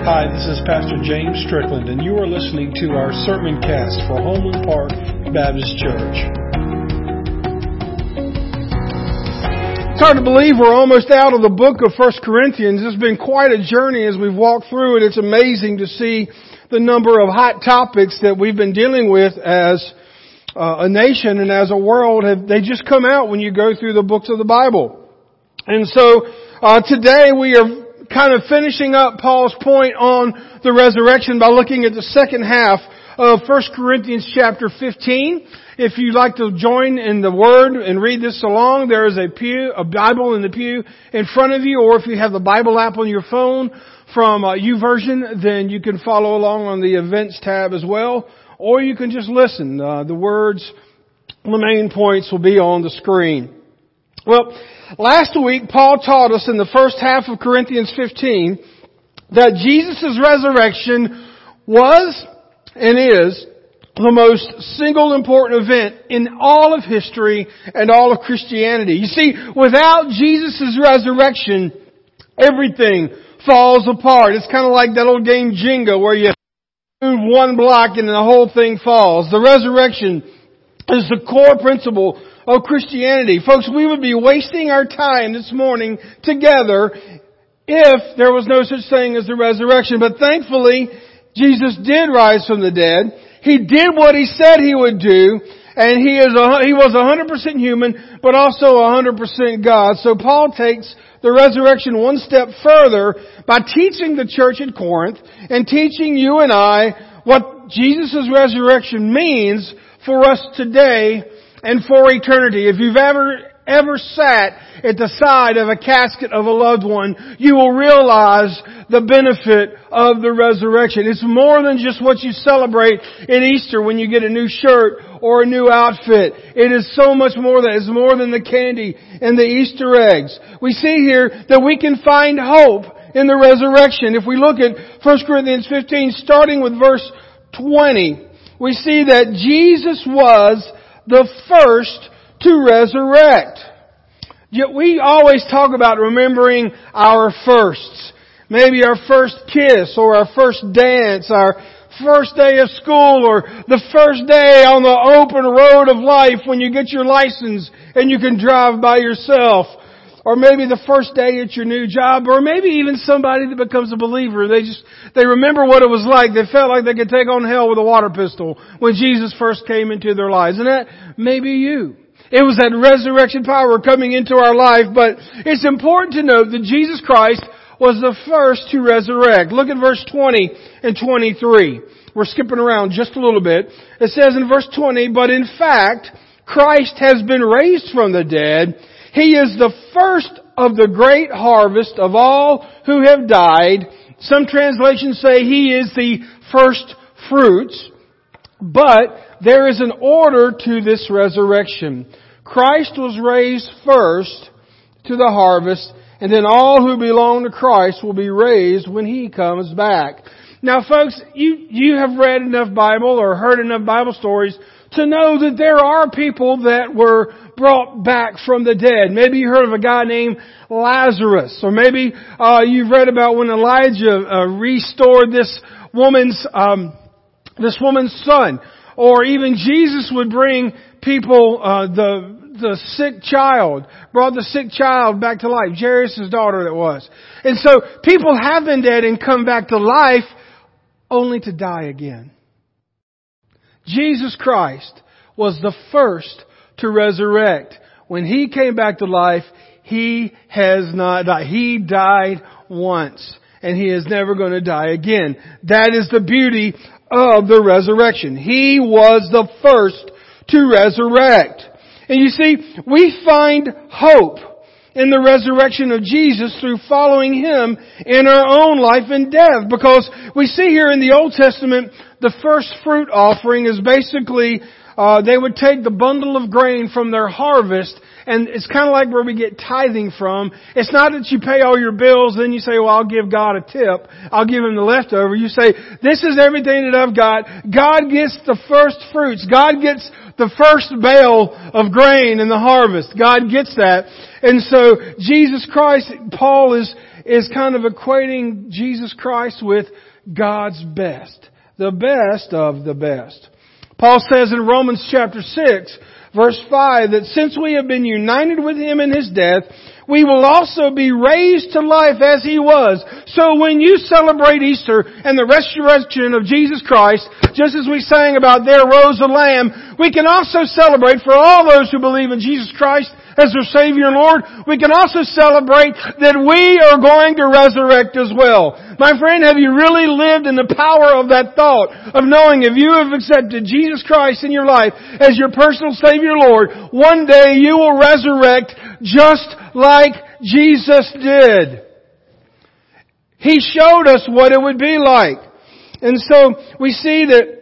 Hi, this is Pastor James Strickland, and you are listening to our sermon cast for Homeland Park Baptist Church. It's hard to believe we're almost out of the book of First Corinthians. It's been quite a journey as we've walked through it. It's amazing to see the number of hot topics that we've been dealing with as uh, a nation and as a world. Have, they just come out when you go through the books of the Bible. And so uh, today we are kind of finishing up Paul's point on the resurrection by looking at the second half of 1 Corinthians chapter 15. If you'd like to join in the Word and read this along, there is a pew, a Bible in the pew in front of you, or if you have the Bible app on your phone from uh, YouVersion, then you can follow along on the Events tab as well, or you can just listen. Uh, the words, the main points will be on the screen. Well, last week Paul taught us in the first half of Corinthians 15 that Jesus' resurrection was and is the most single important event in all of history and all of Christianity. You see, without Jesus' resurrection, everything falls apart. It's kind of like that old game Jenga where you move one block and the whole thing falls. The resurrection is the core principle of Christianity. Folks, we would be wasting our time this morning together if there was no such thing as the resurrection. But thankfully, Jesus did rise from the dead. He did what he said he would do, and he is a, he was 100% human, but also 100% God. So Paul takes the resurrection one step further by teaching the church at Corinth and teaching you and I what Jesus' resurrection means for us today and for eternity. If you've ever ever sat at the side of a casket of a loved one, you will realize the benefit of the resurrection. It's more than just what you celebrate in Easter when you get a new shirt or a new outfit. It is so much more than, it's more than the candy and the Easter eggs. We see here that we can find hope in the resurrection. If we look at 1 Corinthians 15, starting with verse 20, we see that Jesus was the first to resurrect. Yet we always talk about remembering our firsts. Maybe our first kiss or our first dance, our first day of school or the first day on the open road of life when you get your license and you can drive by yourself. Or maybe the first day at your new job, or maybe even somebody that becomes a believer. They just, they remember what it was like. They felt like they could take on hell with a water pistol when Jesus first came into their lives. And that may be you. It was that resurrection power coming into our life, but it's important to note that Jesus Christ was the first to resurrect. Look at verse 20 and 23. We're skipping around just a little bit. It says in verse 20, but in fact, Christ has been raised from the dead he is the first of the great harvest of all who have died. Some translations say he is the first fruits. But there is an order to this resurrection. Christ was raised first to the harvest, and then all who belong to Christ will be raised when He comes back. Now folks, you, you have read enough Bible or heard enough Bible stories to know that there are people that were brought back from the dead. Maybe you heard of a guy named Lazarus, or maybe uh, you've read about when Elijah uh, restored this woman's um, this woman's son, or even Jesus would bring people uh, the the sick child, brought the sick child back to life. Jairus' daughter that was. And so people have been dead and come back to life only to die again. Jesus Christ was the first to resurrect. When He came back to life, He has not died. He died once. And He is never going to die again. That is the beauty of the resurrection. He was the first to resurrect. And you see, we find hope in the resurrection of Jesus through following Him in our own life and death. Because we see here in the Old Testament, the first fruit offering is basically uh, they would take the bundle of grain from their harvest, and it's kind of like where we get tithing from. It's not that you pay all your bills, then you say, well, I'll give God a tip. I'll give him the leftover. You say, this is everything that I've got. God gets the first fruits. God gets the first bale of grain in the harvest. God gets that. And so, Jesus Christ, Paul is, is kind of equating Jesus Christ with God's best. The best of the best. Paul says in Romans chapter 6, verse 5, that since we have been united with Him in His death, we will also be raised to life as He was. So when you celebrate Easter and the resurrection of Jesus Christ, just as we sang about there rose a lamb, we can also celebrate for all those who believe in Jesus Christ as their Savior and Lord, we can also celebrate that we are going to resurrect as well. My friend, have you really lived in the power of that thought of knowing if you have accepted Jesus Christ in your life as your personal Savior Lord, one day you will resurrect just like Jesus did. He showed us what it would be like. And so we see that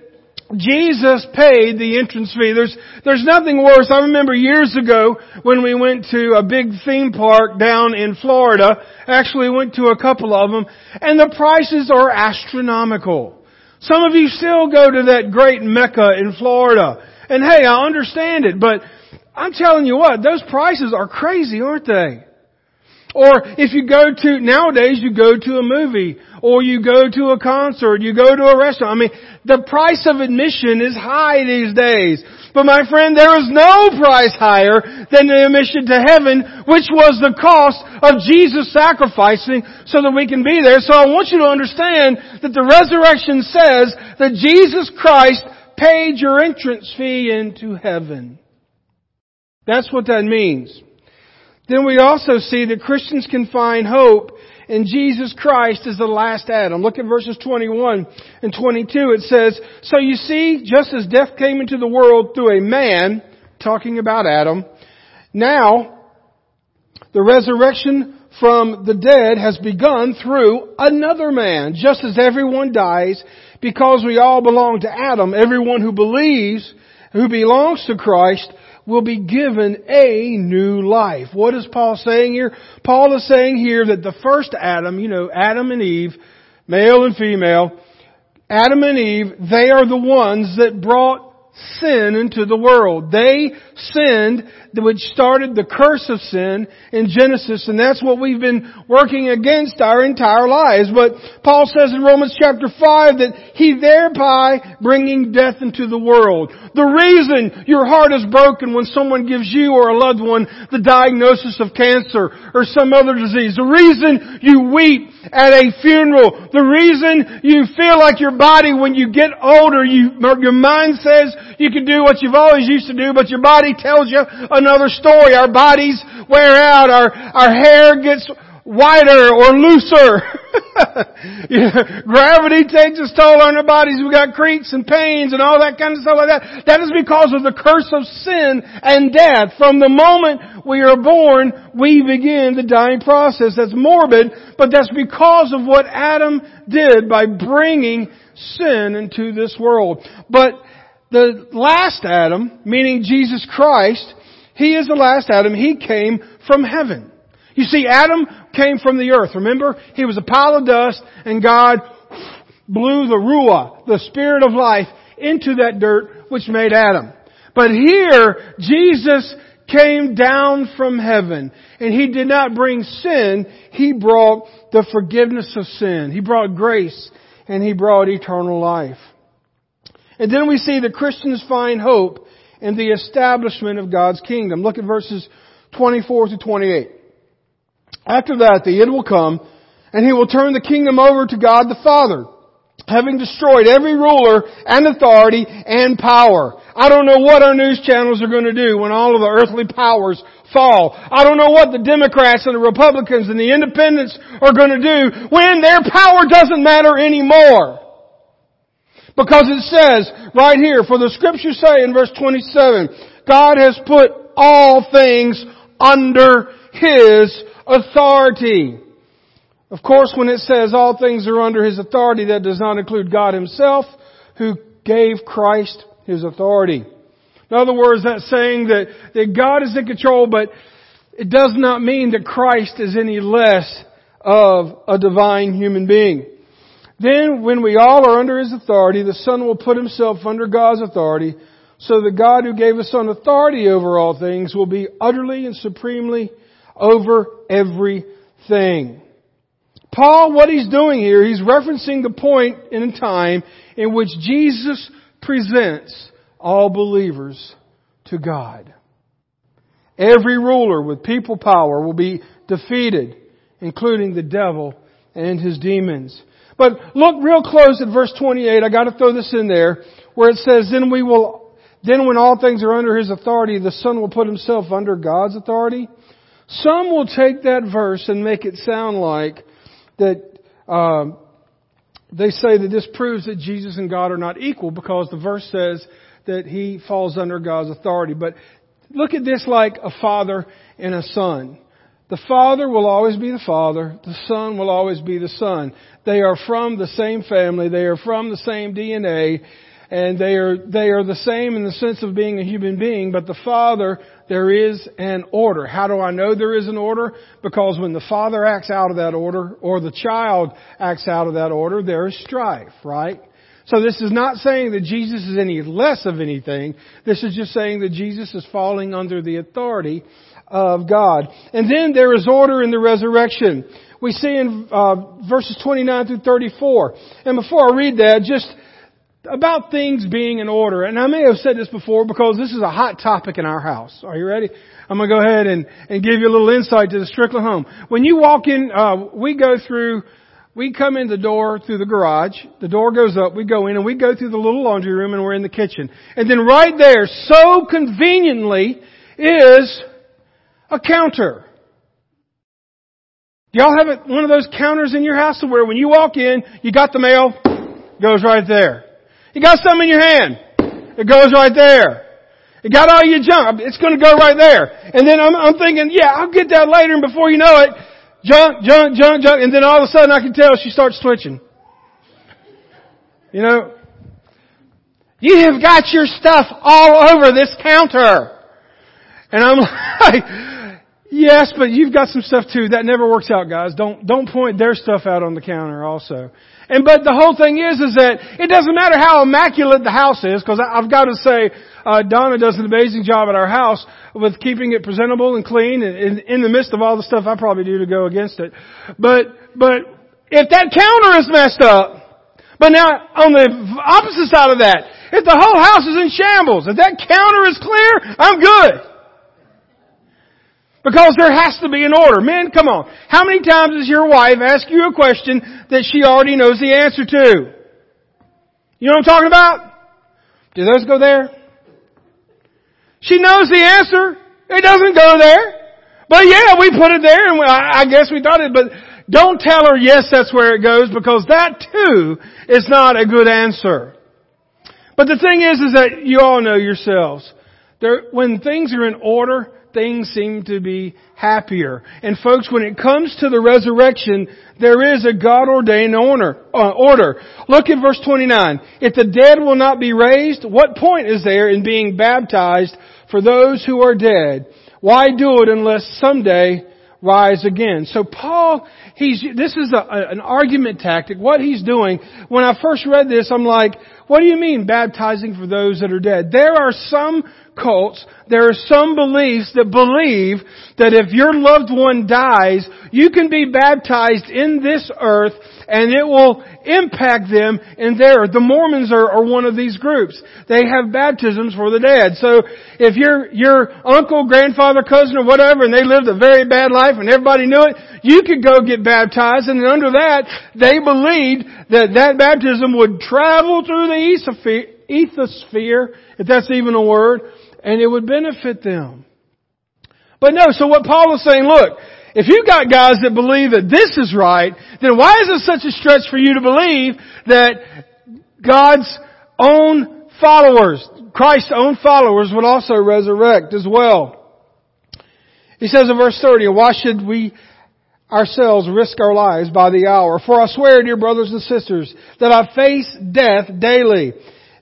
Jesus paid the entrance fee. There's, there's nothing worse. I remember years ago when we went to a big theme park down in Florida. Actually went to a couple of them and the prices are astronomical. Some of you still go to that great Mecca in Florida. And hey, I understand it, but I'm telling you what, those prices are crazy, aren't they? Or if you go to, nowadays you go to a movie, or you go to a concert, you go to a restaurant. I mean, the price of admission is high these days. But my friend, there is no price higher than the admission to heaven, which was the cost of Jesus sacrificing so that we can be there. So I want you to understand that the resurrection says that Jesus Christ paid your entrance fee into heaven. That's what that means. Then we also see that Christians can find hope in Jesus Christ as the last Adam. Look at verses 21 and 22. It says, So you see, just as death came into the world through a man, talking about Adam, now the resurrection from the dead has begun through another man, just as everyone dies, because we all belong to Adam. Everyone who believes, who belongs to Christ, will be given a new life. What is Paul saying here? Paul is saying here that the first Adam, you know, Adam and Eve, male and female, Adam and Eve, they are the ones that brought sin into the world. They sinned, which started the curse of sin in Genesis, and that's what we've been working against our entire lives. But Paul says in Romans chapter 5 that he thereby bringing death into the world. The reason your heart is broken when someone gives you or a loved one the diagnosis of cancer or some other disease. The reason you weep at a funeral. The reason you feel like your body when you get older, you, your mind says you can do what you've always used to do, but your body tells you another story. Our bodies wear out, our, our hair gets wider or looser. yeah. Gravity takes its toll on our bodies. We've got creaks and pains and all that kind of stuff like that. That is because of the curse of sin and death. From the moment we are born, we begin the dying process. That's morbid, but that's because of what Adam did by bringing sin into this world. But the last Adam, meaning Jesus Christ, he is the last Adam. He came from heaven. You see, Adam came from the earth. Remember? He was a pile of dust and God blew the Ruah, the spirit of life, into that dirt which made Adam. But here, Jesus came down from heaven and He did not bring sin. He brought the forgiveness of sin. He brought grace and He brought eternal life. And then we see that Christians find hope in the establishment of God's kingdom. Look at verses 24 to 28. After that, the end will come, and he will turn the kingdom over to God the Father, having destroyed every ruler and authority and power. I don't know what our news channels are going to do when all of the earthly powers fall. I don't know what the Democrats and the Republicans and the Independents are going to do when their power doesn't matter anymore. Because it says right here, for the scriptures say in verse 27, God has put all things under His authority. Of course, when it says all things are under His authority, that does not include God Himself, who gave Christ His authority. In other words, that's saying that, that God is in control, but it does not mean that Christ is any less of a divine human being. Then, when we all are under His authority, the Son will put Himself under God's authority, so that God who gave His Son authority over all things will be utterly and supremely over everything. Paul, what he's doing here, he's referencing the point in time in which Jesus presents all believers to God. Every ruler with people power will be defeated, including the devil and his demons. But look real close at verse 28. I gotta throw this in there, where it says, then we will, then when all things are under his authority, the son will put himself under God's authority. Some will take that verse and make it sound like that, um, they say that this proves that Jesus and God are not equal because the verse says that he falls under God's authority. But look at this like a father and a son. The Father will always be the Father. The Son will always be the Son. They are from the same family. They are from the same DNA. And they are, they are the same in the sense of being a human being, but the Father, there is an order. How do I know there is an order? Because when the Father acts out of that order, or the child acts out of that order, there is strife, right? So this is not saying that Jesus is any less of anything. This is just saying that Jesus is falling under the authority of God. And then there is order in the resurrection. We see in uh, verses 29 through 34. And before I read that, just about things being in order. And I may have said this before because this is a hot topic in our house. Are you ready? I'm going to go ahead and, and give you a little insight to the Strickland home. When you walk in, uh, we go through we come in the door through the garage, the door goes up, we go in and we go through the little laundry room and we're in the kitchen. And then right there, so conveniently, is a counter. Do y'all have one of those counters in your house where when you walk in, you got the mail, goes right there. You got something in your hand, it goes right there. You got all your junk, it's gonna go right there. And then I'm, I'm thinking, yeah, I'll get that later and before you know it, junk, junk, junk, junk, and then all of a sudden I can tell she starts twitching. You know, you have got your stuff all over this counter. And I'm like, yes, but you've got some stuff too. That never works out, guys. Don't, don't point their stuff out on the counter also. And but the whole thing is, is that it doesn't matter how immaculate the house is, because I've got to say, uh, Donna does an amazing job at our house with keeping it presentable and clean, and in, in the midst of all the stuff I probably do to go against it. But but if that counter is messed up, but now on the opposite side of that, if the whole house is in shambles, if that counter is clear, I'm good. Because there has to be an order. Men, come on. How many times does your wife ask you a question that she already knows the answer to? You know what I'm talking about? Do those go there? She knows the answer. It doesn't go there. But yeah, we put it there and I guess we thought it, but don't tell her yes, that's where it goes because that too is not a good answer. But the thing is, is that you all know yourselves. There, when things are in order, things seem to be happier. And folks, when it comes to the resurrection, there is a God ordained order, uh, order. Look at verse 29. If the dead will not be raised, what point is there in being baptized for those who are dead? Why do it unless someday rise again. So Paul, he's, this is a, an argument tactic. What he's doing, when I first read this, I'm like, what do you mean baptizing for those that are dead? There are some cults, there are some beliefs that believe that if your loved one dies, you can be baptized in this earth and it will impact them in there. The Mormons are, are one of these groups. They have baptisms for the dead. So if your, your uncle, grandfather, cousin or whatever and they lived a very bad life and everybody knew it, you could go get baptized and under that, they believed that that baptism would travel through the ethosphere, if that's even a word, and it would benefit them. But no, so what Paul is saying, look, if you've got guys that believe that this is right, then why is it such a stretch for you to believe that God's own followers, Christ's own followers would also resurrect as well? He says in verse 30, why should we ourselves risk our lives by the hour? For I swear, dear brothers and sisters, that I face death daily.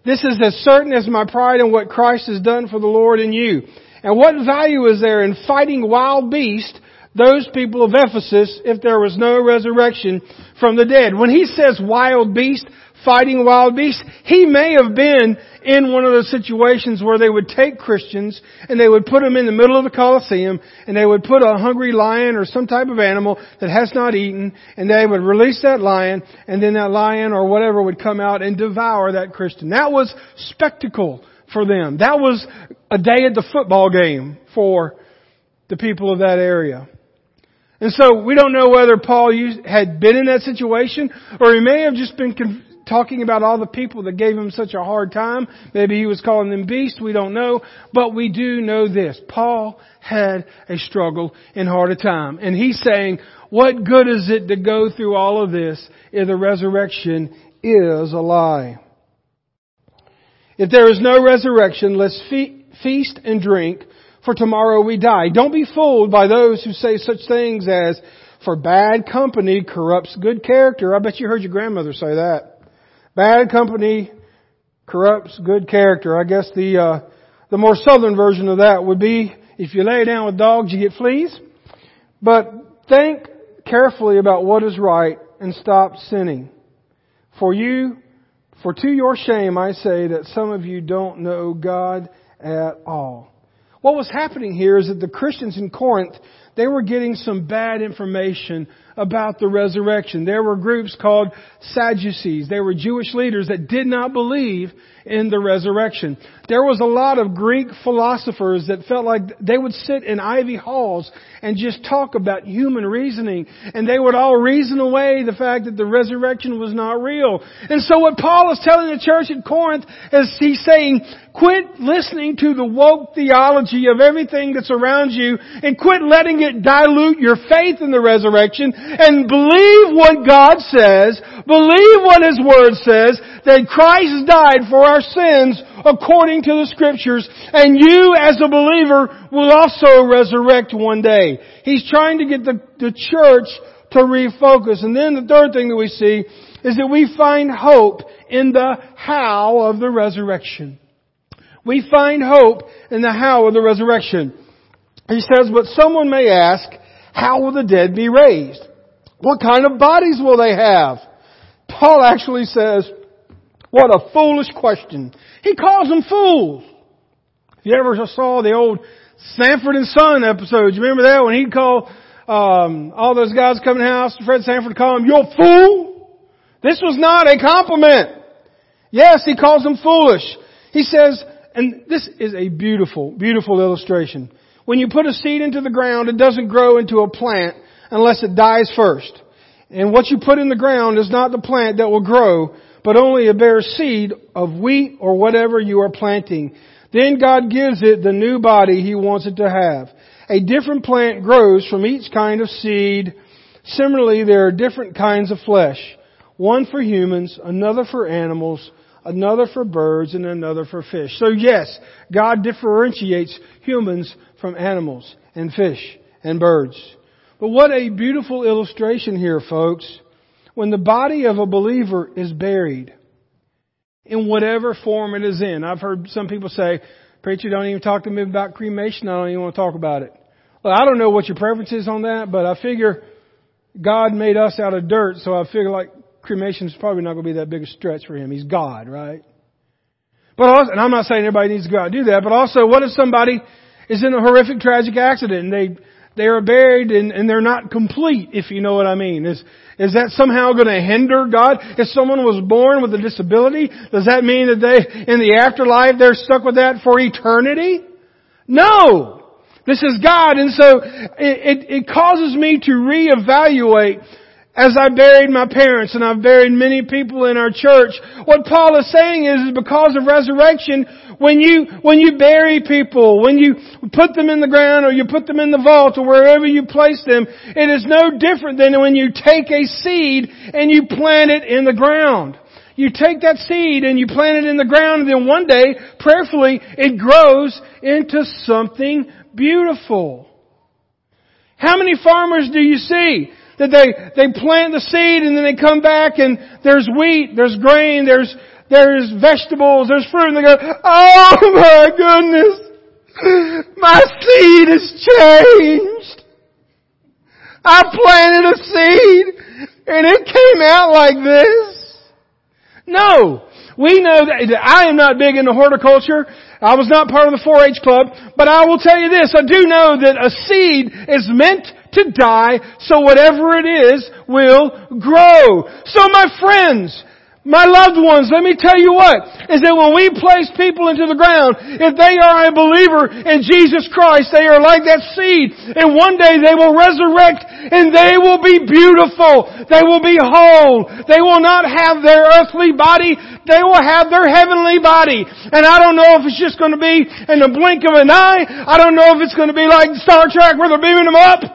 This is as certain as my pride in what Christ has done for the Lord and you. And what value is there in fighting wild beasts, those people of Ephesus, if there was no resurrection from the dead? When he says wild beast, fighting wild beasts. He may have been in one of those situations where they would take Christians and they would put them in the middle of the Colosseum and they would put a hungry lion or some type of animal that has not eaten and they would release that lion and then that lion or whatever would come out and devour that Christian. That was spectacle for them. That was a day at the football game for the people of that area. And so we don't know whether Paul had been in that situation or he may have just been talking about all the people that gave him such a hard time. Maybe he was calling them beasts. We don't know. But we do know this. Paul had a struggle and hard a time. And he's saying, what good is it to go through all of this if the resurrection is a lie? If there is no resurrection, let's fe- feast and drink for tomorrow we die. Don't be fooled by those who say such things as, for bad company corrupts good character. I bet you heard your grandmother say that. Bad company corrupts good character. I guess the, uh, the more southern version of that would be, if you lay down with dogs, you get fleas. But think carefully about what is right and stop sinning. For you, for to your shame I say that some of you don't know God at all. What was happening here is that the Christians in Corinth, they were getting some bad information about the resurrection. There were groups called Sadducees. They were Jewish leaders that did not believe in the resurrection. There was a lot of Greek philosophers that felt like they would sit in ivy halls and just talk about human reasoning and they would all reason away the fact that the resurrection was not real. And so what Paul is telling the church at Corinth is he's saying, quit listening to the woke theology of everything that's around you and quit letting it dilute your faith in the resurrection and believe what God says, believe what His Word says, that Christ died for our sins according to the Scriptures, and you as a believer will also resurrect one day. He's trying to get the, the church to refocus. And then the third thing that we see is that we find hope in the how of the resurrection. We find hope in the how of the resurrection. He says, but someone may ask, how will the dead be raised? What kind of bodies will they have? Paul actually says, what a foolish question. He calls them fools. If you ever saw the old Sanford and Son episodes, you remember that when he'd call um, all those guys coming to the house, Fred Sanford call him, you fool? This was not a compliment. Yes, he calls them foolish. He says, and this is a beautiful, beautiful illustration. When you put a seed into the ground, it doesn't grow into a plant unless it dies first. And what you put in the ground is not the plant that will grow, but only a bare seed of wheat or whatever you are planting. Then God gives it the new body He wants it to have. A different plant grows from each kind of seed. Similarly, there are different kinds of flesh. One for humans, another for animals, another for birds, and another for fish. So yes, God differentiates humans from animals and fish and birds. But what a beautiful illustration here, folks. When the body of a believer is buried, in whatever form it is in. I've heard some people say, Preacher, don't even talk to me about cremation. I don't even want to talk about it. Well, I don't know what your preference is on that, but I figure God made us out of dirt, so I figure like cremation is probably not going to be that big a stretch for him. He's God, right? But also, and I'm not saying everybody needs to go out and do that, but also, what if somebody is in a horrific, tragic accident and they they are buried and, and they're not complete, if you know what I mean. Is, is that somehow going to hinder God? If someone was born with a disability, does that mean that they, in the afterlife, they're stuck with that for eternity? No! This is God, and so it, it, it causes me to reevaluate as I buried my parents and I've buried many people in our church, what Paul is saying is, is because of resurrection, when you, when you bury people, when you put them in the ground or you put them in the vault or wherever you place them, it is no different than when you take a seed and you plant it in the ground. You take that seed and you plant it in the ground and then one day, prayerfully, it grows into something beautiful. How many farmers do you see that they, they plant the seed and then they come back and there's wheat, there's grain, there's, there's vegetables, there's fruit, and they go, oh my goodness, my seed has changed. I planted a seed and it came out like this. No! We know that I am not big into horticulture. I was not part of the 4-H club, but I will tell you this, I do know that a seed is meant to die, so whatever it is will grow. So my friends, my loved ones, let me tell you what, is that when we place people into the ground, if they are a believer in Jesus Christ, they are like that seed, and one day they will resurrect, and they will be beautiful, they will be whole, they will not have their earthly body, they will have their heavenly body. And I don't know if it's just going to be in the blink of an eye, I don't know if it's going to be like Star Trek where they're beaming them up,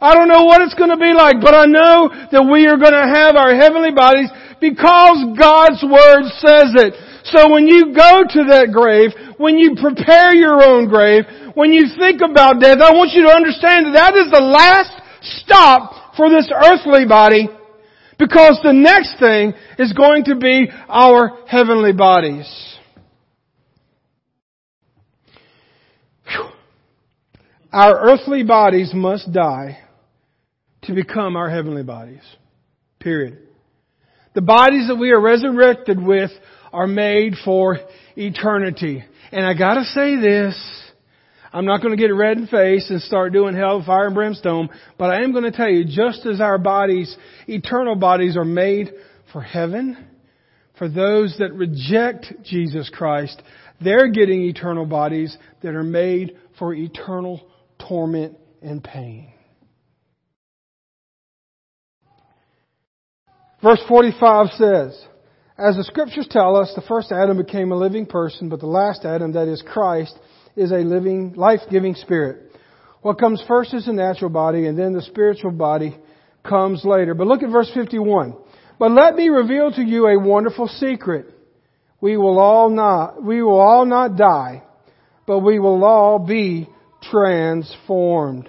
I don't know what it's going to be like, but I know that we are going to have our heavenly bodies because God's Word says it. So when you go to that grave, when you prepare your own grave, when you think about death, I want you to understand that that is the last stop for this earthly body because the next thing is going to be our heavenly bodies. Our earthly bodies must die to become our heavenly bodies. Period. The bodies that we are resurrected with are made for eternity. And I gotta say this, I'm not going to get red in face and start doing hell, fire, and brimstone, but I am going to tell you, just as our bodies, eternal bodies are made for heaven, for those that reject Jesus Christ, they're getting eternal bodies that are made for eternal torment and pain. Verse 45 says, As the scriptures tell us, the first Adam became a living person, but the last Adam, that is Christ, is a living, life-giving spirit. What comes first is the natural body, and then the spiritual body comes later. But look at verse 51. But let me reveal to you a wonderful secret. We will all not, we will all not die, but we will all be transformed.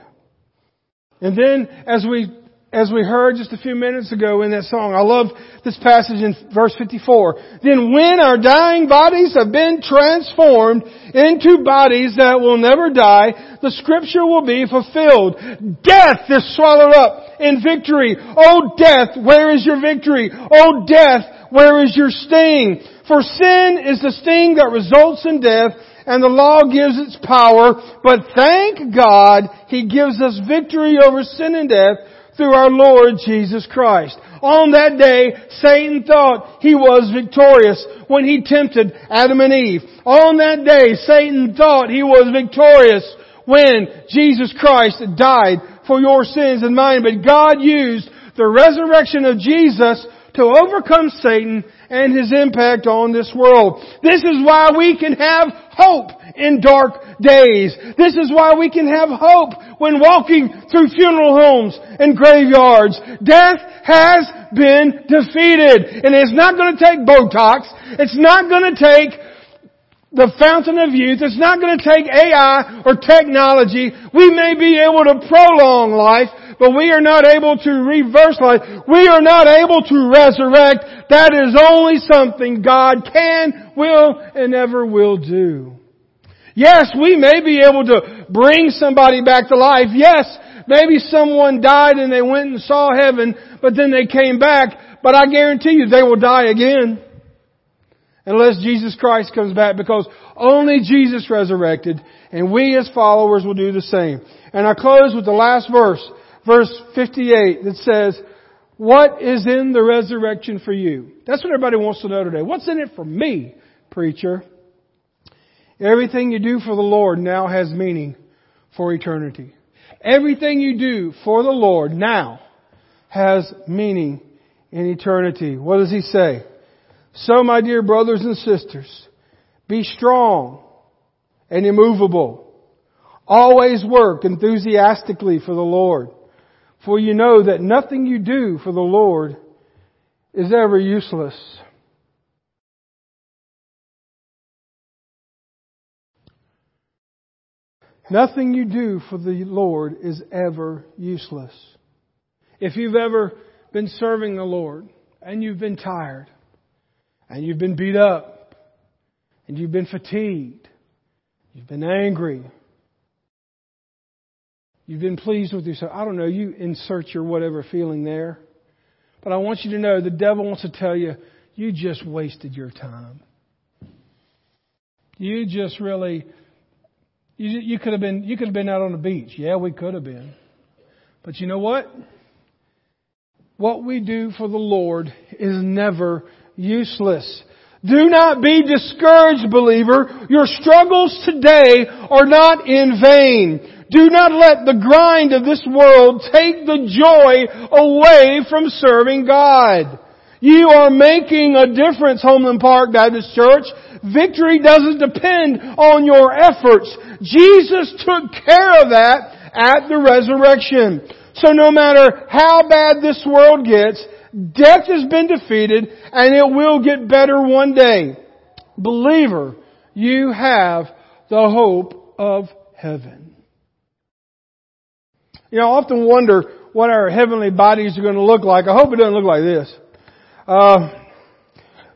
And then as we as we heard just a few minutes ago in that song. I love this passage in verse 54. Then when our dying bodies have been transformed into bodies that will never die, the scripture will be fulfilled. Death is swallowed up in victory. Oh death, where is your victory? Oh death, where is your sting? For sin is the sting that results in death, and the law gives its power, but thank God He gives us victory over sin and death through our Lord Jesus Christ. On that day, Satan thought he was victorious when he tempted Adam and Eve. On that day, Satan thought he was victorious when Jesus Christ died for your sins and mine. But God used the resurrection of Jesus to overcome Satan and his impact on this world. This is why we can have hope in dark days. This is why we can have hope when walking through funeral homes and graveyards. Death has been defeated. And it's not going to take Botox. It's not going to take the fountain of youth. It's not going to take AI or technology. We may be able to prolong life, but we are not able to reverse life. We are not able to resurrect. That is only something God can, will, and ever will do. Yes, we may be able to bring somebody back to life. Yes, maybe someone died and they went and saw heaven, but then they came back. But I guarantee you they will die again. Unless Jesus Christ comes back because only Jesus resurrected and we as followers will do the same. And I close with the last verse, verse 58 that says, what is in the resurrection for you? That's what everybody wants to know today. What's in it for me, preacher? Everything you do for the Lord now has meaning for eternity. Everything you do for the Lord now has meaning in eternity. What does he say? So, my dear brothers and sisters, be strong and immovable. Always work enthusiastically for the Lord. For you know that nothing you do for the Lord is ever useless. Nothing you do for the Lord is ever useless. If you've ever been serving the Lord and you've been tired and you've been beat up and you've been fatigued, you've been angry, you've been pleased with yourself, I don't know, you insert your whatever feeling there. But I want you to know the devil wants to tell you you just wasted your time. You just really, you, you could have been, you could have been out on the beach. Yeah, we could have been. But you know what? What we do for the Lord is never useless. Do not be discouraged, believer. Your struggles today are not in vain. Do not let the grind of this world take the joy away from serving God. You are making a difference, Homeland Park Baptist Church. Victory doesn't depend on your efforts. Jesus took care of that at the resurrection. So no matter how bad this world gets, death has been defeated and it will get better one day. Believer, you have the hope of heaven. You know, I often wonder what our heavenly bodies are going to look like. I hope it doesn't look like this. Uh,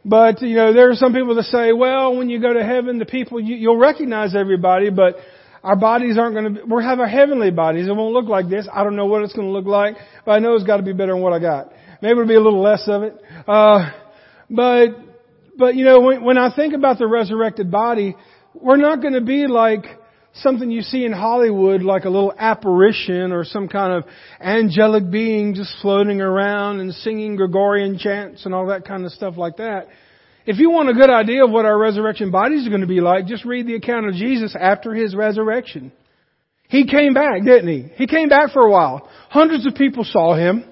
but you know, there are some people that say, "Well, when you go to heaven, the people you, you'll recognize everybody, but our bodies aren't going to. We'll have our heavenly bodies. It won't look like this. I don't know what it's going to look like, but I know it's got to be better than what I got. Maybe it'll be a little less of it. Uh, but but you know, when, when I think about the resurrected body, we're not going to be like something you see in Hollywood, like a little apparition or some kind of angelic being just floating around and singing Gregorian chants and all that kind of stuff like that. If you want a good idea of what our resurrection bodies are going to be like, just read the account of Jesus after his resurrection. He came back, didn't he? He came back for a while. Hundreds of people saw him.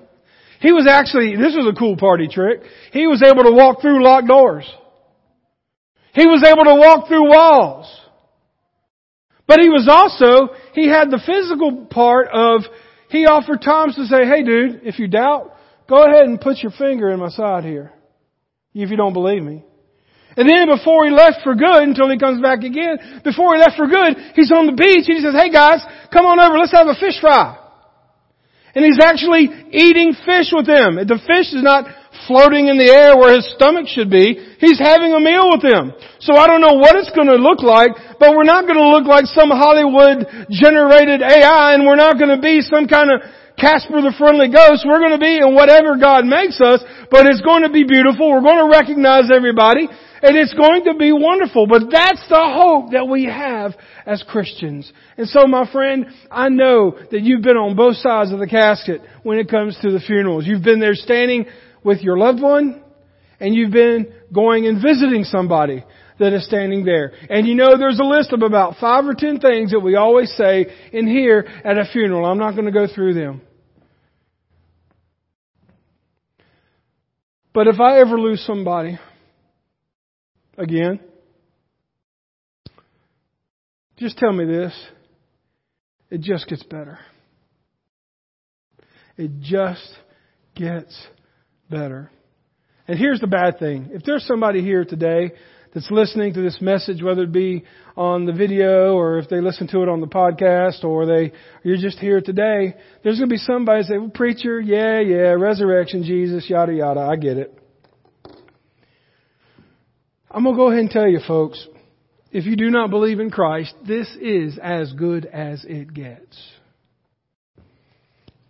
He was actually, this was a cool party trick. He was able to walk through locked doors. He was able to walk through walls. But he was also, he had the physical part of, he offered Thomas to say, hey dude, if you doubt, go ahead and put your finger in my side here if you don't believe me. And then before he left for good, until he comes back again, before he left for good, he's on the beach and he says, hey guys, come on over, let's have a fish fry. And he's actually eating fish with them. The fish is not floating in the air where his stomach should be. He's having a meal with them. So I don't know what it's going to look like, but we're not going to look like some Hollywood generated AI and we're not going to be some kind of Casper the Friendly Ghost. We're going to be in whatever God makes us, but it's going to be beautiful. We're going to recognize everybody, and it's going to be wonderful. But that's the hope that we have as Christians. And so, my friend, I know that you've been on both sides of the casket when it comes to the funerals. You've been there standing with your loved one, and you've been going and visiting somebody that is standing there. And you know there's a list of about five or ten things that we always say in here at a funeral. I'm not going to go through them. But if I ever lose somebody, again, just tell me this. It just gets better. It just gets better. And here's the bad thing. If there's somebody here today that's listening to this message, whether it be on the video or if they listen to it on the podcast or they you're just here today, there's going to be somebody say, "Well, preacher, yeah, yeah, resurrection, Jesus, yada yada. I get it." I'm going to go ahead and tell you, folks. If you do not believe in Christ, this is as good as it gets.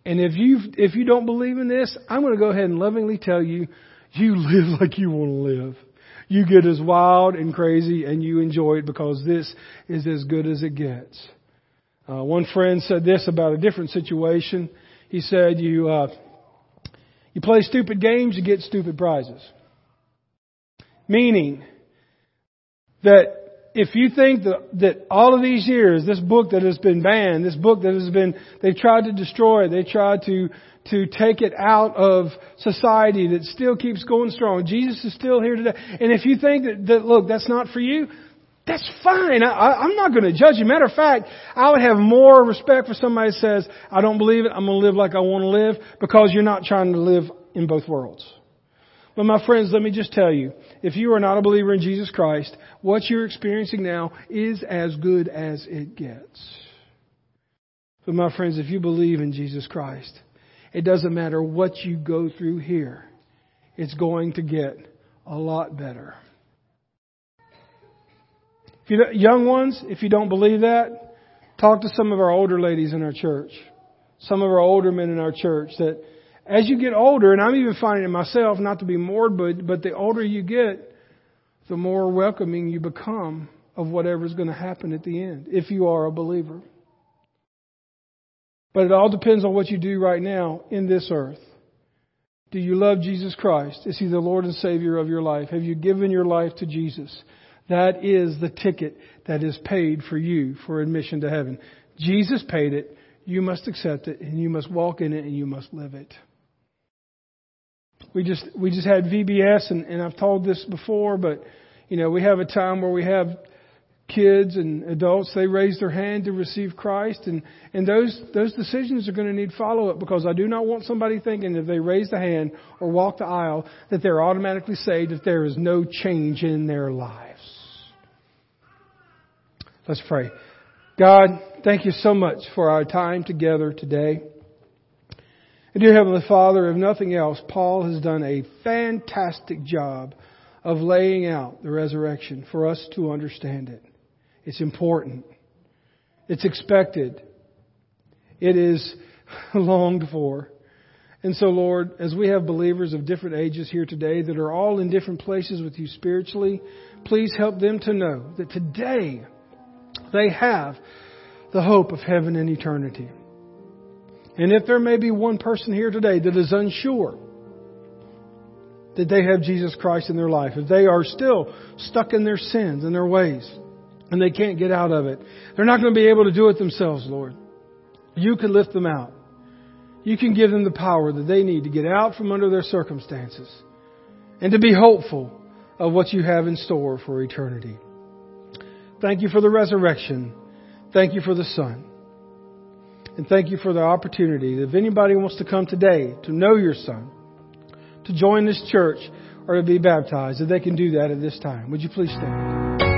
And if you if you don't believe in this, I'm going to go ahead and lovingly tell you, you live like you want to live you get as wild and crazy and you enjoy it because this is as good as it gets. Uh, one friend said this about a different situation. He said, "You uh, you play stupid games, you get stupid prizes." Meaning that if you think that, that all of these years, this book that has been banned, this book that has been, they've tried to destroy, it, they tried to to take it out of society that still keeps going strong. Jesus is still here today. And if you think that, that look, that's not for you, that's fine. I, am not going to judge you. Matter of fact, I would have more respect for somebody that says, I don't believe it, I'm going to live like I want to live, because you're not trying to live in both worlds. But my friends, let me just tell you, if you are not a believer in Jesus Christ, what you're experiencing now is as good as it gets. But my friends, if you believe in Jesus Christ, it doesn't matter what you go through here. It's going to get a lot better. If you, young ones, if you don't believe that, talk to some of our older ladies in our church, some of our older men in our church that as you get older, and I'm even finding it myself, not to be morbid, but the older you get, the more welcoming you become of whatever's going to happen at the end, if you are a believer. But it all depends on what you do right now in this earth. Do you love Jesus Christ? Is He the Lord and Savior of your life? Have you given your life to Jesus? That is the ticket that is paid for you for admission to heaven. Jesus paid it. You must accept it and you must walk in it and you must live it. We just, we just had VBS and, and I've told this before, but you know, we have a time where we have kids and adults, they raise their hand to receive Christ, and, and those, those decisions are going to need follow up because I do not want somebody thinking if they raise the hand or walk the aisle that they're automatically saved if there is no change in their lives. Let's pray. God, thank you so much for our time together today. Dear Heavenly Father, if nothing else, Paul has done a fantastic job of laying out the resurrection for us to understand it. It's important. It's expected. It is longed for. And so, Lord, as we have believers of different ages here today that are all in different places with you spiritually, please help them to know that today they have the hope of heaven and eternity. And if there may be one person here today that is unsure that they have Jesus Christ in their life, if they are still stuck in their sins and their ways, and they can't get out of it. They're not going to be able to do it themselves, Lord. You can lift them out. You can give them the power that they need to get out from under their circumstances and to be hopeful of what you have in store for eternity. Thank you for the resurrection. Thank you for the Son. And thank you for the opportunity. If anybody wants to come today to know your Son, to join this church, or to be baptized, that they can do that at this time. Would you please stand?